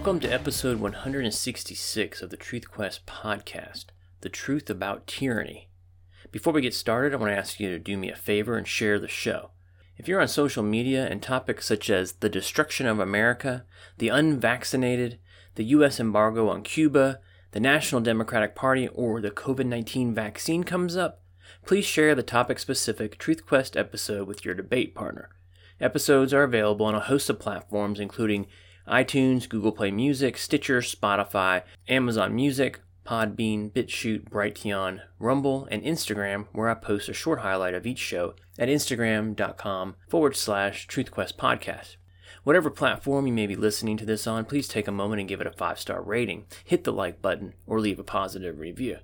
Welcome to episode 166 of the Truth Quest podcast, The Truth About Tyranny. Before we get started, I want to ask you to do me a favor and share the show. If you're on social media and topics such as the destruction of America, the unvaccinated, the U.S. embargo on Cuba, the National Democratic Party, or the COVID 19 vaccine comes up, please share the topic specific Truth Quest episode with your debate partner. Episodes are available on a host of platforms, including iTunes, Google Play Music, Stitcher, Spotify, Amazon Music, Podbean, BitChute, Brighteon, Rumble, and Instagram, where I post a short highlight of each show at instagram.com forward slash truthquest podcast. Whatever platform you may be listening to this on, please take a moment and give it a five star rating, hit the like button, or leave a positive review.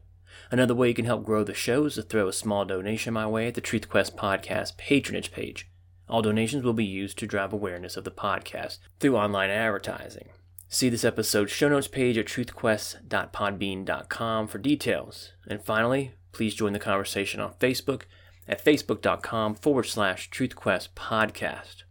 Another way you can help grow the show is to throw a small donation my way at the Truth Quest Podcast patronage page. All donations will be used to drive awareness of the podcast through online advertising. See this episode's show notes page at truthquest.podbean.com for details. And finally, please join the conversation on Facebook at facebook.com forward slash truthquest podcast.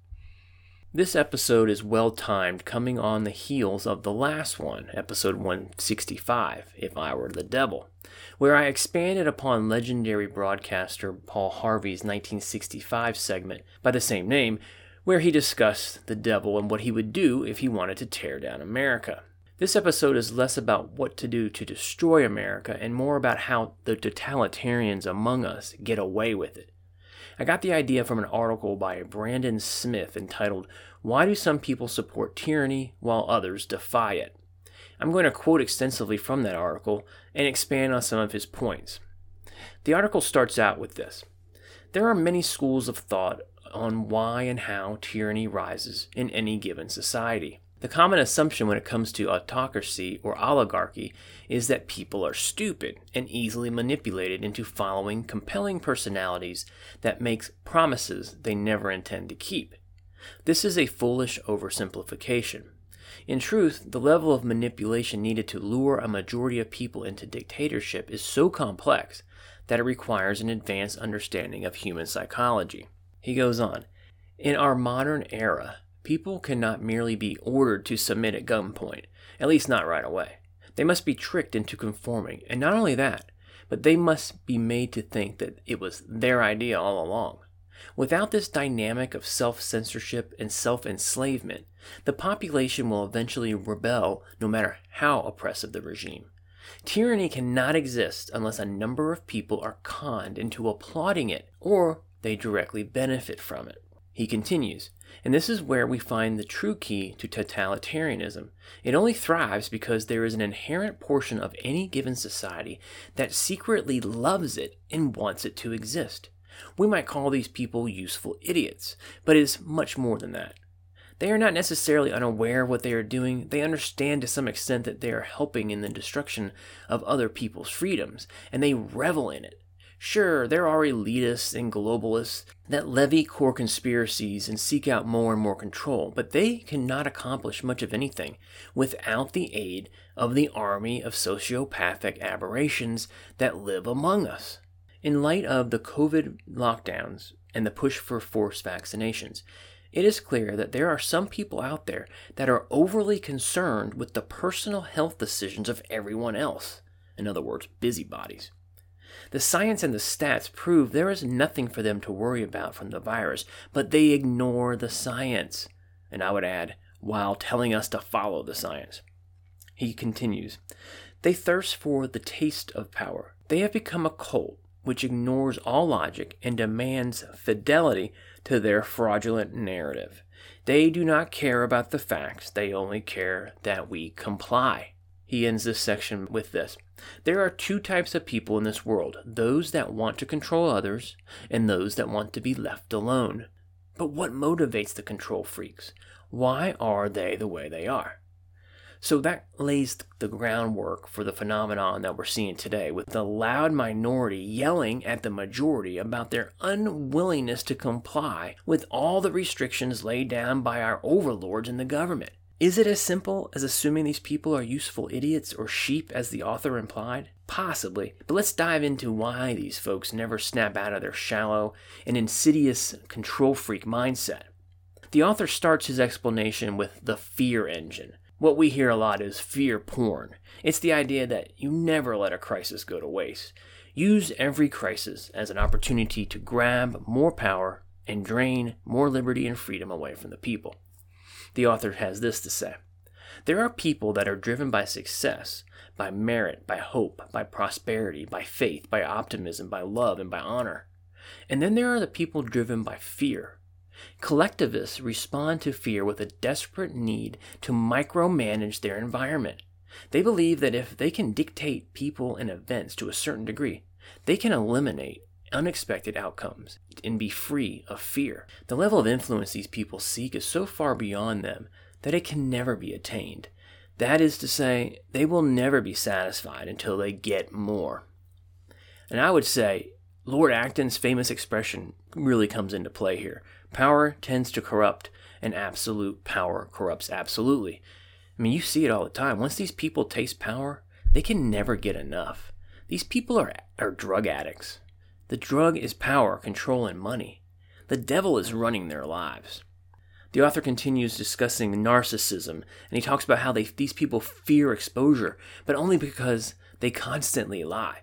This episode is well timed, coming on the heels of the last one, episode 165, If I Were the Devil, where I expanded upon legendary broadcaster Paul Harvey's 1965 segment by the same name, where he discussed the devil and what he would do if he wanted to tear down America. This episode is less about what to do to destroy America and more about how the totalitarians among us get away with it. I got the idea from an article by Brandon Smith entitled, Why Do Some People Support Tyranny While Others Defy It? I'm going to quote extensively from that article and expand on some of his points. The article starts out with this There are many schools of thought on why and how tyranny rises in any given society. The common assumption when it comes to autocracy or oligarchy is that people are stupid and easily manipulated into following compelling personalities that make promises they never intend to keep. This is a foolish oversimplification. In truth, the level of manipulation needed to lure a majority of people into dictatorship is so complex that it requires an advanced understanding of human psychology. He goes on In our modern era, People cannot merely be ordered to submit at gunpoint, at least not right away. They must be tricked into conforming, and not only that, but they must be made to think that it was their idea all along. Without this dynamic of self censorship and self enslavement, the population will eventually rebel no matter how oppressive the regime. Tyranny cannot exist unless a number of people are conned into applauding it or they directly benefit from it. He continues, and this is where we find the true key to totalitarianism. It only thrives because there is an inherent portion of any given society that secretly loves it and wants it to exist. We might call these people useful idiots, but it is much more than that. They are not necessarily unaware of what they are doing. They understand to some extent that they are helping in the destruction of other people's freedoms, and they revel in it. Sure, there are elitists and globalists that levy core conspiracies and seek out more and more control, but they cannot accomplish much of anything without the aid of the army of sociopathic aberrations that live among us. In light of the COVID lockdowns and the push for forced vaccinations, it is clear that there are some people out there that are overly concerned with the personal health decisions of everyone else. In other words, busybodies. The science and the stats prove there is nothing for them to worry about from the virus, but they ignore the science. And I would add, while telling us to follow the science. He continues, they thirst for the taste of power. They have become a cult which ignores all logic and demands fidelity to their fraudulent narrative. They do not care about the facts, they only care that we comply. He ends this section with this There are two types of people in this world those that want to control others, and those that want to be left alone. But what motivates the control freaks? Why are they the way they are? So that lays the groundwork for the phenomenon that we're seeing today, with the loud minority yelling at the majority about their unwillingness to comply with all the restrictions laid down by our overlords in the government. Is it as simple as assuming these people are useful idiots or sheep as the author implied? Possibly, but let's dive into why these folks never snap out of their shallow and insidious control freak mindset. The author starts his explanation with the fear engine. What we hear a lot is fear porn. It's the idea that you never let a crisis go to waste. Use every crisis as an opportunity to grab more power and drain more liberty and freedom away from the people. The author has this to say There are people that are driven by success, by merit, by hope, by prosperity, by faith, by optimism, by love, and by honor. And then there are the people driven by fear. Collectivists respond to fear with a desperate need to micromanage their environment. They believe that if they can dictate people and events to a certain degree, they can eliminate unexpected outcomes and be free of fear. The level of influence these people seek is so far beyond them that it can never be attained. That is to say, they will never be satisfied until they get more. And I would say Lord Acton's famous expression really comes into play here. Power tends to corrupt, and absolute power corrupts absolutely. I mean, you see it all the time. Once these people taste power, they can never get enough. These people are, are drug addicts. The drug is power, control, and money. The devil is running their lives. The author continues discussing narcissism, and he talks about how they, these people fear exposure, but only because they constantly lie.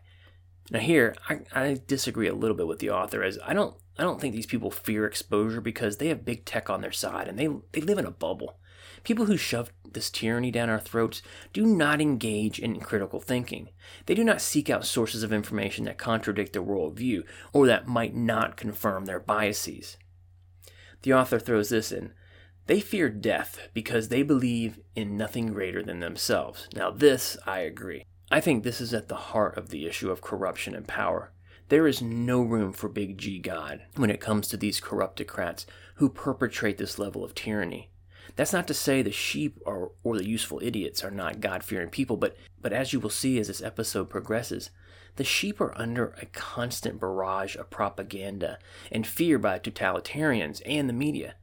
Now, here I, I disagree a little bit with the author, as I don't I don't think these people fear exposure because they have big tech on their side and they they live in a bubble. People who shove this tyranny down our throats do not engage in critical thinking. They do not seek out sources of information that contradict their worldview or that might not confirm their biases. The author throws this in. They fear death because they believe in nothing greater than themselves. Now, this I agree. I think this is at the heart of the issue of corruption and power. There is no room for Big G God when it comes to these corruptocrats who perpetrate this level of tyranny. That's not to say the sheep are, or the useful idiots are not God fearing people, but, but as you will see as this episode progresses, the sheep are under a constant barrage of propaganda and fear by totalitarians and the media.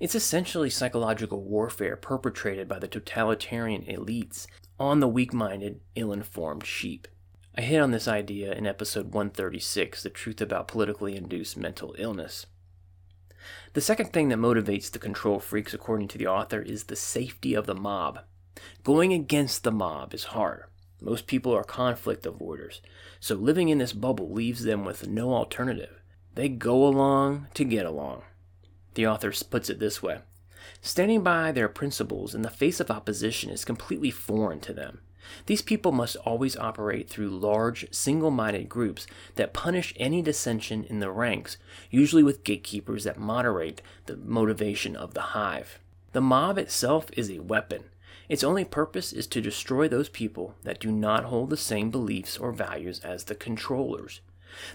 It's essentially psychological warfare perpetrated by the totalitarian elites on the weak minded, ill informed sheep. I hit on this idea in episode 136 The Truth About Politically Induced Mental Illness. The second thing that motivates the control freaks, according to the author, is the safety of the mob. Going against the mob is hard. Most people are conflict avoiders, so living in this bubble leaves them with no alternative. They go along to get along. The author puts it this way Standing by their principles in the face of opposition is completely foreign to them. These people must always operate through large, single minded groups that punish any dissension in the ranks, usually with gatekeepers that moderate the motivation of the hive. The mob itself is a weapon. Its only purpose is to destroy those people that do not hold the same beliefs or values as the controllers.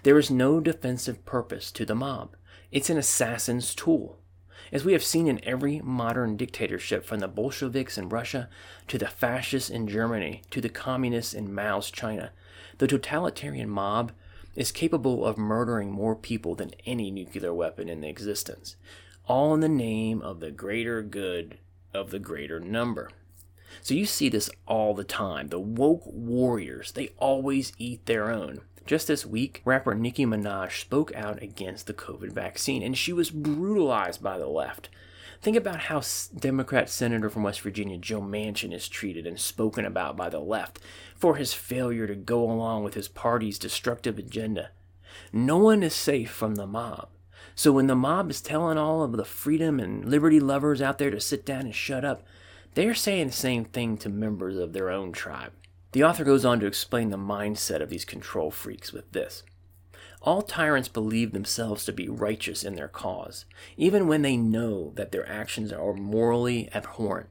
There is no defensive purpose to the mob. It's an assassin's tool. As we have seen in every modern dictatorship, from the Bolsheviks in Russia to the fascists in Germany to the communists in Mao's China, the totalitarian mob is capable of murdering more people than any nuclear weapon in existence, all in the name of the greater good of the greater number. So you see this all the time. The woke warriors, they always eat their own. Just this week, rapper Nicki Minaj spoke out against the COVID vaccine, and she was brutalized by the left. Think about how Democrat Senator from West Virginia Joe Manchin is treated and spoken about by the left for his failure to go along with his party's destructive agenda. No one is safe from the mob. So when the mob is telling all of the freedom and liberty lovers out there to sit down and shut up, they're saying the same thing to members of their own tribe. The author goes on to explain the mindset of these control freaks with this. All tyrants believe themselves to be righteous in their cause, even when they know that their actions are morally abhorrent.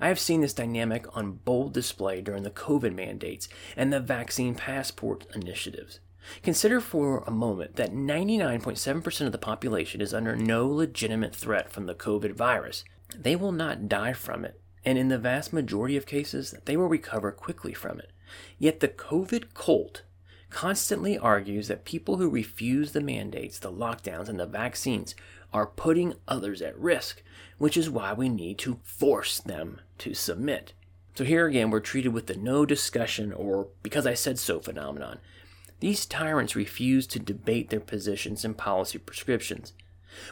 I have seen this dynamic on bold display during the COVID mandates and the vaccine passport initiatives. Consider for a moment that 99.7% of the population is under no legitimate threat from the COVID virus. They will not die from it and in the vast majority of cases, they will recover quickly from it. Yet the COVID cult constantly argues that people who refuse the mandates, the lockdowns, and the vaccines are putting others at risk, which is why we need to force them to submit. So here again, we're treated with the no discussion or because I said so phenomenon. These tyrants refuse to debate their positions and policy prescriptions.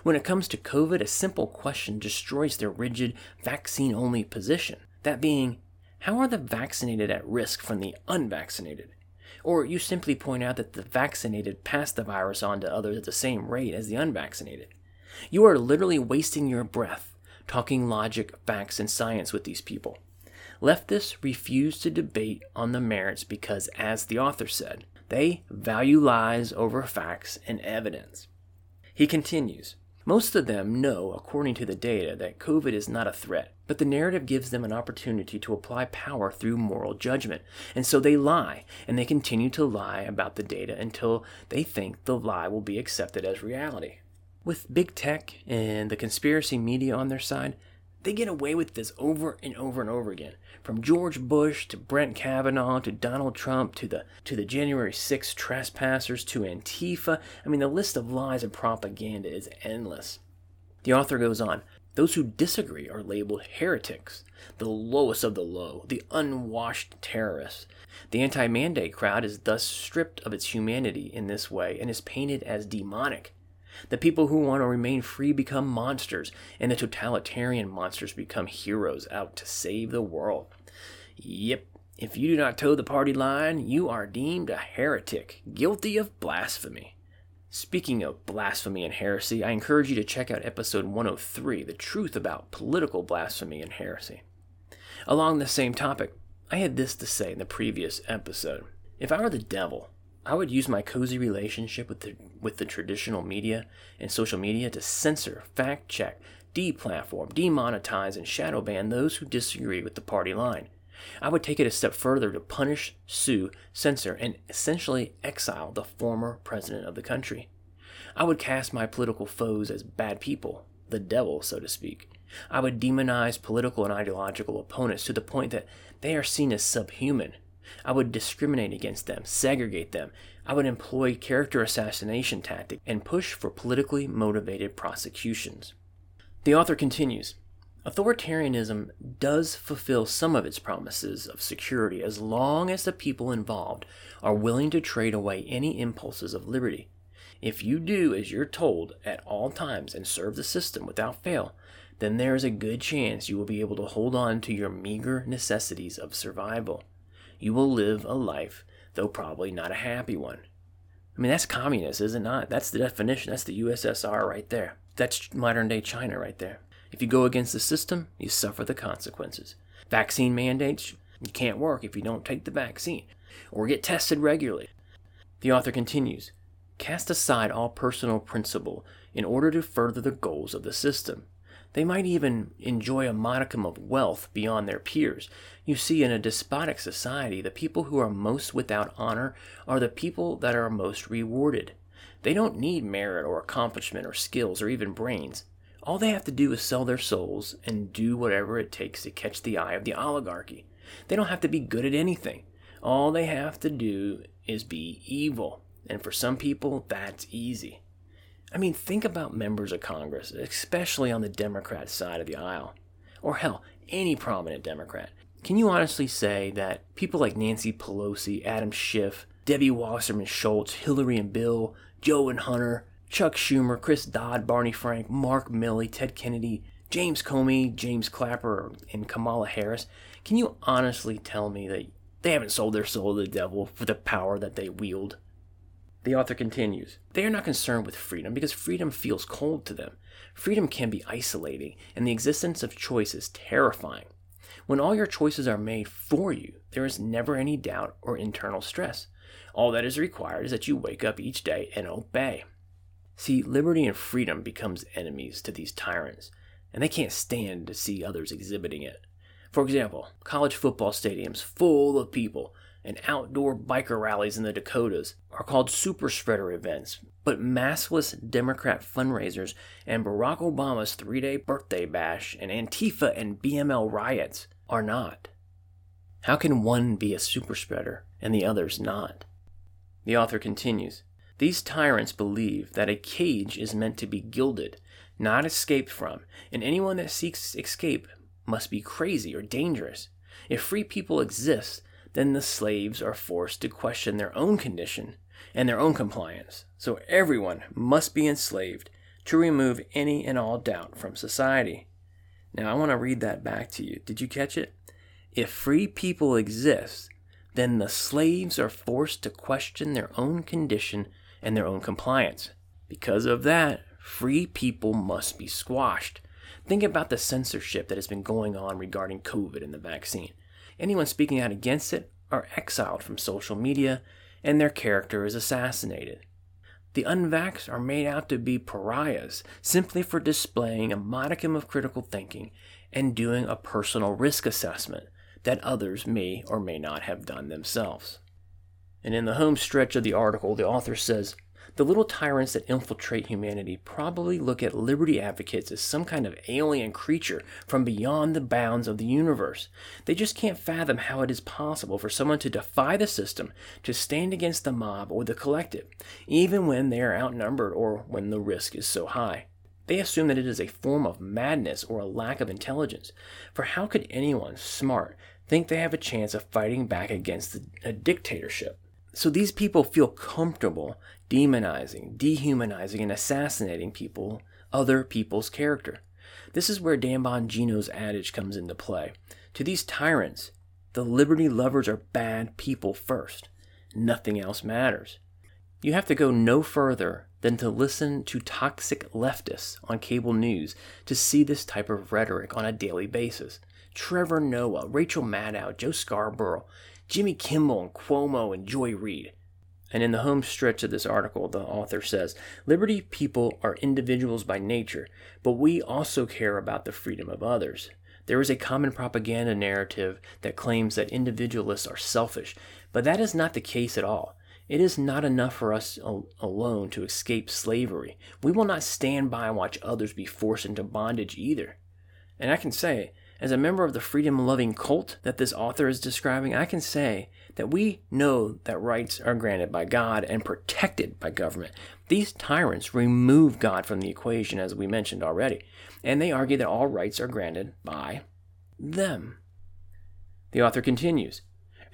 When it comes to COVID, a simple question destroys their rigid, vaccine only position. That being, how are the vaccinated at risk from the unvaccinated? Or you simply point out that the vaccinated pass the virus on to others at the same rate as the unvaccinated. You are literally wasting your breath talking logic, facts, and science with these people. Leftists refuse to debate on the merits because, as the author said, they value lies over facts and evidence. He continues Most of them know, according to the data, that COVID is not a threat, but the narrative gives them an opportunity to apply power through moral judgment. And so they lie, and they continue to lie about the data until they think the lie will be accepted as reality. With big tech and the conspiracy media on their side, they get away with this over and over and over again. From George Bush to Brett Kavanaugh to Donald Trump to the to the January 6 trespassers to Antifa. I mean the list of lies and propaganda is endless. The author goes on, those who disagree are labeled heretics, the lowest of the low, the unwashed terrorists. The anti mandate crowd is thus stripped of its humanity in this way and is painted as demonic. The people who want to remain free become monsters, and the totalitarian monsters become heroes out to save the world. Yep, if you do not toe the party line, you are deemed a heretic, guilty of blasphemy. Speaking of blasphemy and heresy, I encourage you to check out episode 103, The Truth About Political Blasphemy and Heresy. Along the same topic, I had this to say in the previous episode. If I were the devil, I would use my cozy relationship with the with the traditional media and social media to censor, fact check, deplatform, demonetize, and shadow ban those who disagree with the party line. I would take it a step further to punish, sue, censor, and essentially exile the former president of the country. I would cast my political foes as bad people, the devil, so to speak. I would demonize political and ideological opponents to the point that they are seen as subhuman I would discriminate against them, segregate them. I would employ character assassination tactics and push for politically motivated prosecutions. The author continues Authoritarianism does fulfill some of its promises of security as long as the people involved are willing to trade away any impulses of liberty. If you do as you're told at all times and serve the system without fail, then there is a good chance you will be able to hold on to your meager necessities of survival you will live a life, though probably not a happy one. I mean, that's communist, is it not? That's the definition. That's the USSR right there. That's modern day China right there. If you go against the system, you suffer the consequences. Vaccine mandates, you can't work if you don't take the vaccine or get tested regularly. The author continues Cast aside all personal principle in order to further the goals of the system. They might even enjoy a modicum of wealth beyond their peers. You see, in a despotic society, the people who are most without honor are the people that are most rewarded. They don't need merit or accomplishment or skills or even brains. All they have to do is sell their souls and do whatever it takes to catch the eye of the oligarchy. They don't have to be good at anything. All they have to do is be evil. And for some people, that's easy. I mean, think about members of Congress, especially on the Democrat side of the aisle, or hell, any prominent Democrat. Can you honestly say that people like Nancy Pelosi, Adam Schiff, Debbie Wasserman Schultz, Hillary and Bill, Joe and Hunter, Chuck Schumer, Chris Dodd, Barney Frank, Mark Milley, Ted Kennedy, James Comey, James Clapper, and Kamala Harris, can you honestly tell me that they haven't sold their soul to the devil for the power that they wield? The author continues They are not concerned with freedom because freedom feels cold to them. Freedom can be isolating, and the existence of choice is terrifying. When all your choices are made for you, there is never any doubt or internal stress. All that is required is that you wake up each day and obey. See, liberty and freedom becomes enemies to these tyrants, and they can't stand to see others exhibiting it. For example, college football stadiums full of people and outdoor biker rallies in the Dakotas are called super spreader events, but massless Democrat fundraisers and Barack Obama's three day birthday bash and Antifa and BML riots are not. How can one be a super spreader and the others not? The author continues These tyrants believe that a cage is meant to be gilded, not escaped from, and anyone that seeks escape must be crazy or dangerous. If free people exist, then the slaves are forced to question their own condition and their own compliance. So everyone must be enslaved to remove any and all doubt from society. Now, I want to read that back to you. Did you catch it? If free people exist, then the slaves are forced to question their own condition and their own compliance. Because of that, free people must be squashed. Think about the censorship that has been going on regarding COVID and the vaccine. Anyone speaking out against it are exiled from social media and their character is assassinated. The unvaxxed are made out to be pariahs simply for displaying a modicum of critical thinking and doing a personal risk assessment that others may or may not have done themselves. And in the home stretch of the article, the author says the little tyrants that infiltrate humanity probably look at liberty advocates as some kind of alien creature from beyond the bounds of the universe. They just can't fathom how it is possible for someone to defy the system, to stand against the mob or the collective, even when they are outnumbered or when the risk is so high. They assume that it is a form of madness or a lack of intelligence. For how could anyone smart think they have a chance of fighting back against a dictatorship? So these people feel comfortable demonizing, dehumanizing, and assassinating people, other people's character. This is where Dan Bongino's adage comes into play. To these tyrants, the liberty lovers are bad people first. Nothing else matters. You have to go no further than to listen to toxic leftists on cable news to see this type of rhetoric on a daily basis. Trevor Noah, Rachel Maddow, Joe Scarborough, Jimmy Kimmel and Cuomo and Joy Reid. And in the home stretch of this article, the author says Liberty people are individuals by nature, but we also care about the freedom of others. There is a common propaganda narrative that claims that individualists are selfish, but that is not the case at all. It is not enough for us alone to escape slavery. We will not stand by and watch others be forced into bondage either. And I can say, as a member of the freedom loving cult that this author is describing, I can say that we know that rights are granted by God and protected by government. These tyrants remove God from the equation, as we mentioned already, and they argue that all rights are granted by them. The author continues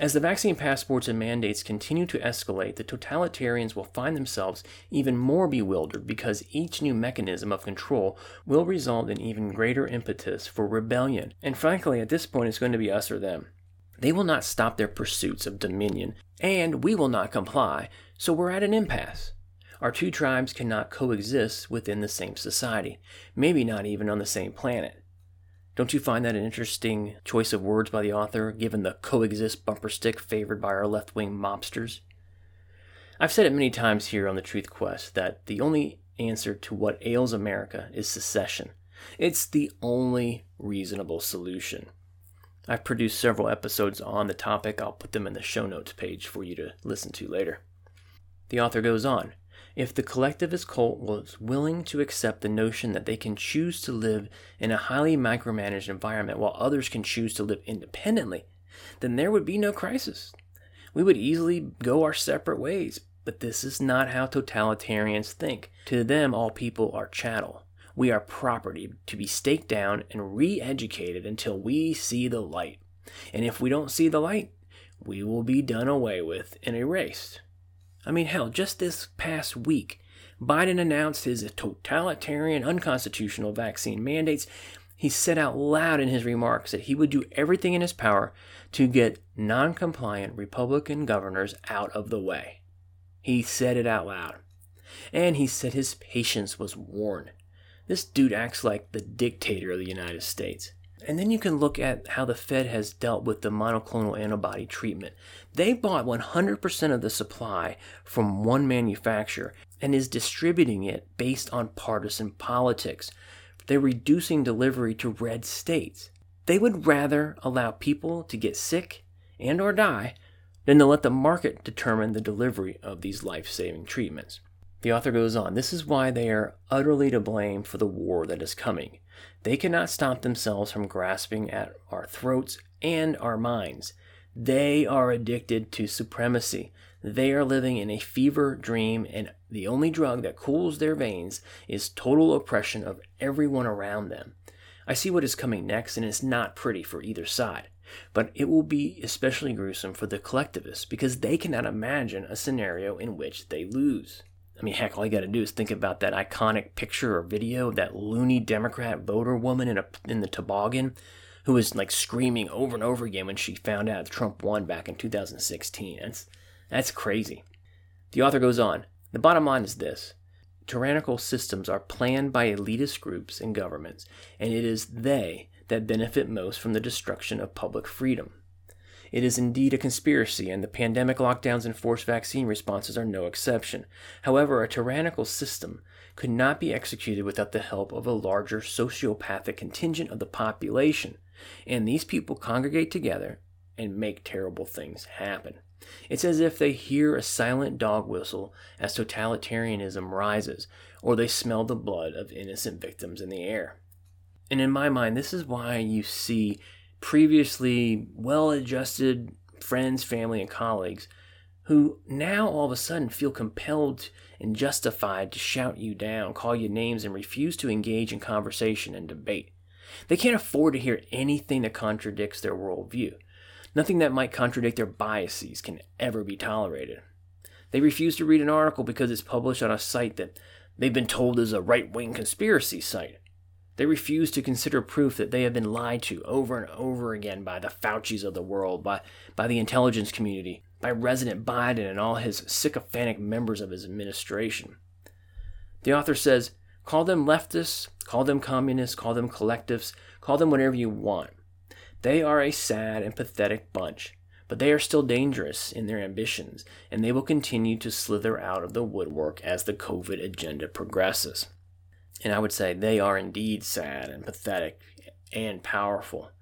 as the vaccine passports and mandates continue to escalate, the totalitarians will find themselves even more bewildered because each new mechanism of control will result in even greater impetus for rebellion. And frankly, at this point, it's going to be us or them. They will not stop their pursuits of dominion, and we will not comply, so we're at an impasse. Our two tribes cannot coexist within the same society, maybe not even on the same planet. Don't you find that an interesting choice of words by the author, given the coexist bumper stick favored by our left wing mobsters? I've said it many times here on the Truth Quest that the only answer to what ails America is secession. It's the only reasonable solution. I've produced several episodes on the topic. I'll put them in the show notes page for you to listen to later. The author goes on if the collectivist cult was willing to accept the notion that they can choose to live in a highly micromanaged environment while others can choose to live independently, then there would be no crisis. We would easily go our separate ways, but this is not how totalitarians think. To them, all people are chattel. We are property to be staked down and re educated until we see the light. And if we don't see the light, we will be done away with and erased. I mean, hell, just this past week, Biden announced his totalitarian, unconstitutional vaccine mandates. He said out loud in his remarks that he would do everything in his power to get non compliant Republican governors out of the way. He said it out loud. And he said his patience was worn. This dude acts like the dictator of the United States. And then you can look at how the Fed has dealt with the monoclonal antibody treatment. They bought 100% of the supply from one manufacturer and is distributing it based on partisan politics. They're reducing delivery to red states. They would rather allow people to get sick and or die than to let the market determine the delivery of these life-saving treatments. The author goes on, this is why they are utterly to blame for the war that is coming. They cannot stop themselves from grasping at our throats and our minds. They are addicted to supremacy. They are living in a fever dream, and the only drug that cools their veins is total oppression of everyone around them. I see what is coming next, and it's not pretty for either side. But it will be especially gruesome for the collectivists because they cannot imagine a scenario in which they lose. I mean, heck, all you got to do is think about that iconic picture or video of that loony Democrat voter woman in a in the toboggan, who was like screaming over and over again when she found out Trump won back in 2016. That's, that's crazy. The author goes on The bottom line is this tyrannical systems are planned by elitist groups and governments, and it is they that benefit most from the destruction of public freedom. It is indeed a conspiracy, and the pandemic lockdowns and forced vaccine responses are no exception. However, a tyrannical system could not be executed without the help of a larger sociopathic contingent of the population, and these people congregate together and make terrible things happen. It's as if they hear a silent dog whistle as totalitarianism rises, or they smell the blood of innocent victims in the air. And in my mind, this is why you see previously well adjusted friends, family, and colleagues who now all of a sudden feel compelled and justified to shout you down, call you names, and refuse to engage in conversation and debate. They can't afford to hear anything that contradicts their worldview. Nothing that might contradict their biases can ever be tolerated. They refuse to read an article because it's published on a site that they've been told is a right wing conspiracy site. They refuse to consider proof that they have been lied to over and over again by the Faucis of the world, by, by the intelligence community, by President Biden and all his sycophantic members of his administration. The author says, call them leftists, call them communists, call them collectives, call them whatever you want. They are a sad and pathetic bunch, but they are still dangerous in their ambitions, and they will continue to slither out of the woodwork as the COVID agenda progresses. And I would say they are indeed sad and pathetic and powerful.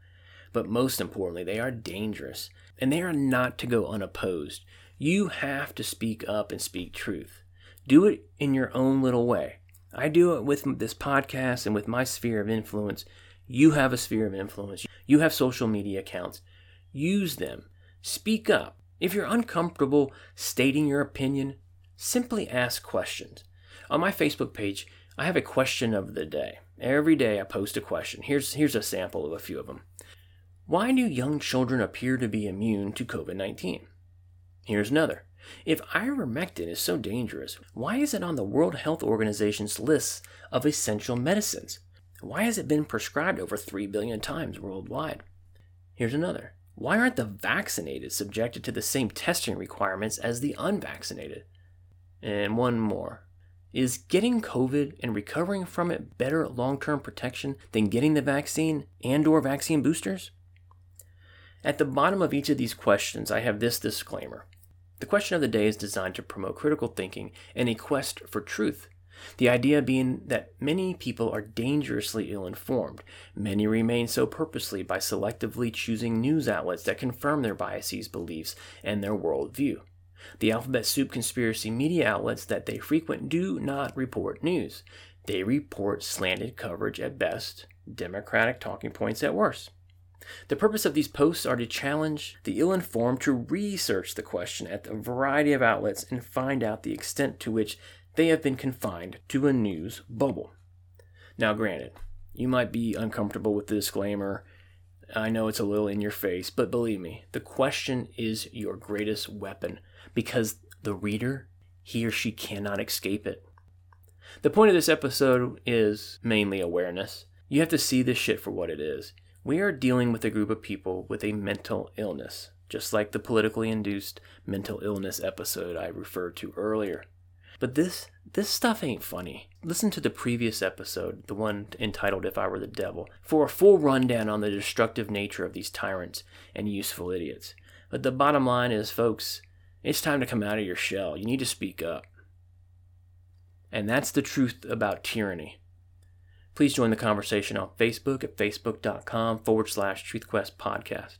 But most importantly, they are dangerous and they are not to go unopposed. You have to speak up and speak truth. Do it in your own little way. I do it with this podcast and with my sphere of influence. You have a sphere of influence. You have social media accounts. Use them. Speak up. If you're uncomfortable stating your opinion, simply ask questions. On my Facebook page, I have a question of the day. Every day I post a question. Here's, here's a sample of a few of them. Why do young children appear to be immune to COVID 19? Here's another. If ivermectin is so dangerous, why is it on the World Health Organization's list of essential medicines? Why has it been prescribed over 3 billion times worldwide? Here's another. Why aren't the vaccinated subjected to the same testing requirements as the unvaccinated? And one more. Is getting COVID and recovering from it better long-term protection than getting the vaccine and or vaccine boosters? At the bottom of each of these questions, I have this disclaimer. The question of the day is designed to promote critical thinking and a quest for truth. The idea being that many people are dangerously ill informed. Many remain so purposely by selectively choosing news outlets that confirm their biases, beliefs, and their worldview. The alphabet soup conspiracy media outlets that they frequent do not report news. They report slanted coverage at best, democratic talking points at worst. The purpose of these posts are to challenge the ill informed to research the question at a variety of outlets and find out the extent to which they have been confined to a news bubble. Now, granted, you might be uncomfortable with the disclaimer. I know it's a little in your face, but believe me, the question is your greatest weapon because the reader, he or she cannot escape it. The point of this episode is mainly awareness. You have to see this shit for what it is. We are dealing with a group of people with a mental illness, just like the politically induced mental illness episode I referred to earlier. But this this stuff ain't funny. Listen to the previous episode, the one entitled If I Were the Devil, for a full rundown on the destructive nature of these tyrants and useful idiots. But the bottom line is, folks, it's time to come out of your shell. You need to speak up. And that's the truth about tyranny. Please join the conversation on Facebook at facebook.com forward slash TruthQuest podcast.